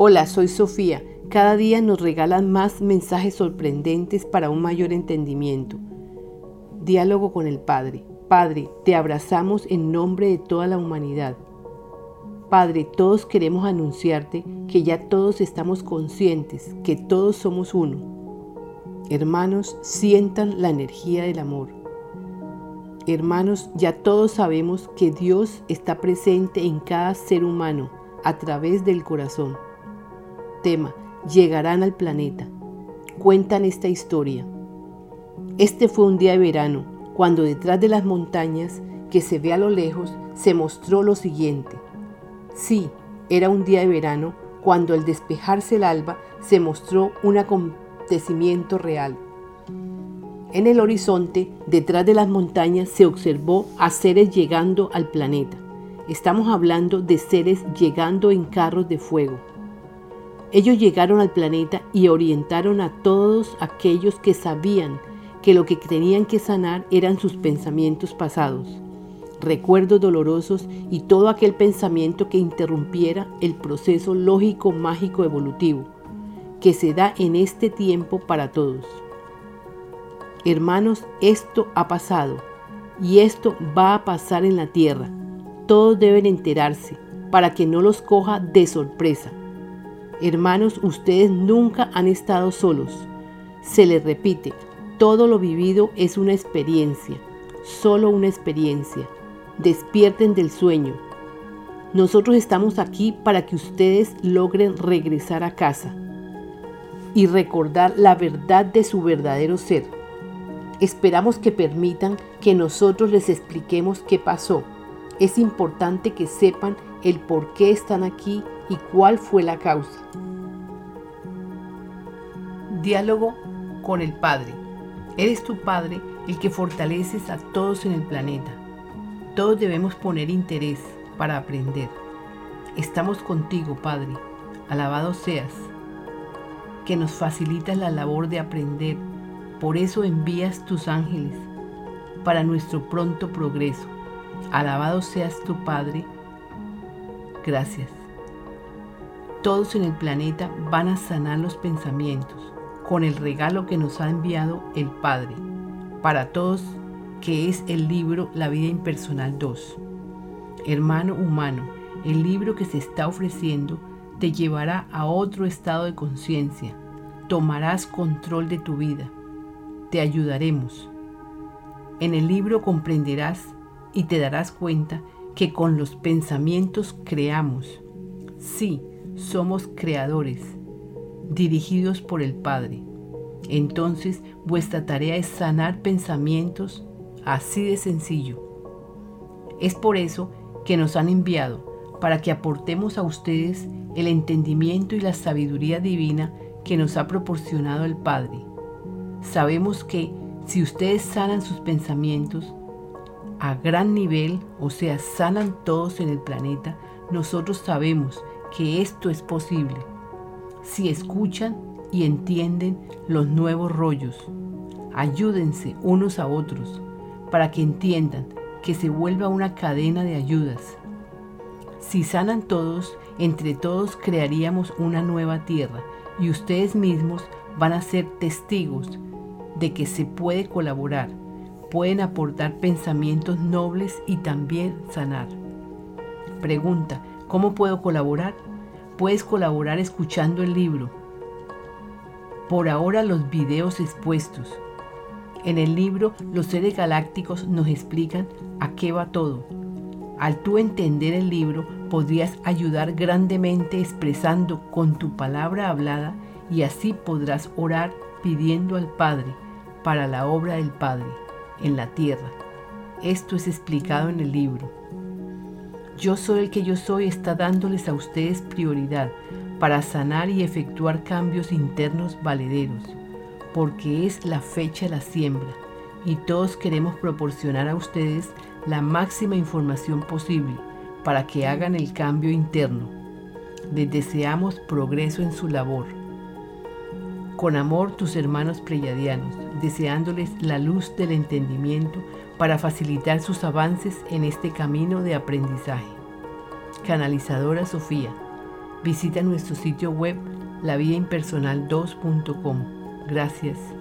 Hola, soy Sofía. Cada día nos regalan más mensajes sorprendentes para un mayor entendimiento. Diálogo con el Padre. Padre, te abrazamos en nombre de toda la humanidad. Padre, todos queremos anunciarte que ya todos estamos conscientes, que todos somos uno. Hermanos, sientan la energía del amor. Hermanos, ya todos sabemos que Dios está presente en cada ser humano a través del corazón. Llegarán al planeta. Cuentan esta historia. Este fue un día de verano, cuando detrás de las montañas que se ve a lo lejos se mostró lo siguiente. Sí, era un día de verano cuando al despejarse el alba se mostró un acontecimiento real. En el horizonte, detrás de las montañas, se observó a seres llegando al planeta. Estamos hablando de seres llegando en carros de fuego. Ellos llegaron al planeta y orientaron a todos aquellos que sabían que lo que tenían que sanar eran sus pensamientos pasados, recuerdos dolorosos y todo aquel pensamiento que interrumpiera el proceso lógico mágico evolutivo que se da en este tiempo para todos. Hermanos, esto ha pasado y esto va a pasar en la tierra. Todos deben enterarse para que no los coja de sorpresa. Hermanos, ustedes nunca han estado solos. Se les repite, todo lo vivido es una experiencia, solo una experiencia. Despierten del sueño. Nosotros estamos aquí para que ustedes logren regresar a casa y recordar la verdad de su verdadero ser Esperamos que permitan que nosotros les expliquemos qué pasó. Es importante que sepan el por qué están aquí y cuál fue la causa. Diálogo con el Padre. Eres tu Padre el que fortaleces a todos en el planeta. Todos debemos poner interés para aprender. Estamos contigo, Padre. Alabado seas, que nos facilitas la labor de aprender por eso envías tus ángeles para nuestro pronto progreso. Alabado seas tu Padre. Gracias. Todos en el planeta van a sanar los pensamientos con el regalo que nos ha enviado el Padre para todos, que es el libro La vida impersonal 2. Hermano humano, el libro que se está ofreciendo te llevará a otro estado de conciencia. Tomarás control de tu vida te ayudaremos. En el libro comprenderás y te darás cuenta que con los pensamientos creamos. Sí, somos creadores, dirigidos por el Padre. Entonces vuestra tarea es sanar pensamientos así de sencillo. Es por eso que nos han enviado, para que aportemos a ustedes el entendimiento y la sabiduría divina que nos ha proporcionado el Padre Sabemos que si ustedes sanan sus pensamientos a gran nivel, o sea, sanan todos en el planeta, nosotros sabemos que esto es posible. Si escuchan y entienden los nuevos rollos, ayúdense unos a otros para que entiendan que se vuelva una cadena de ayudas. Si sanan todos, entre todos crearíamos una nueva tierra y ustedes mismos van a ser testigos de que se puede colaborar, pueden aportar pensamientos nobles y también sanar. Pregunta, ¿cómo puedo colaborar? Puedes colaborar escuchando el libro. Por ahora los videos expuestos. En el libro los seres galácticos nos explican a qué va todo. Al tú entender el libro podrías ayudar grandemente expresando con tu palabra hablada y así podrás orar pidiendo al Padre para la obra del Padre en la tierra. Esto es explicado en el libro. Yo soy el que yo soy está dándoles a ustedes prioridad para sanar y efectuar cambios internos valederos, porque es la fecha de la siembra y todos queremos proporcionar a ustedes la máxima información posible para que hagan el cambio interno. Les deseamos progreso en su labor. Con amor tus hermanos pleyadianos, deseándoles la luz del entendimiento para facilitar sus avances en este camino de aprendizaje. Canalizadora Sofía, Visita nuestro sitio web lavidaimpersonal2.com. Gracias.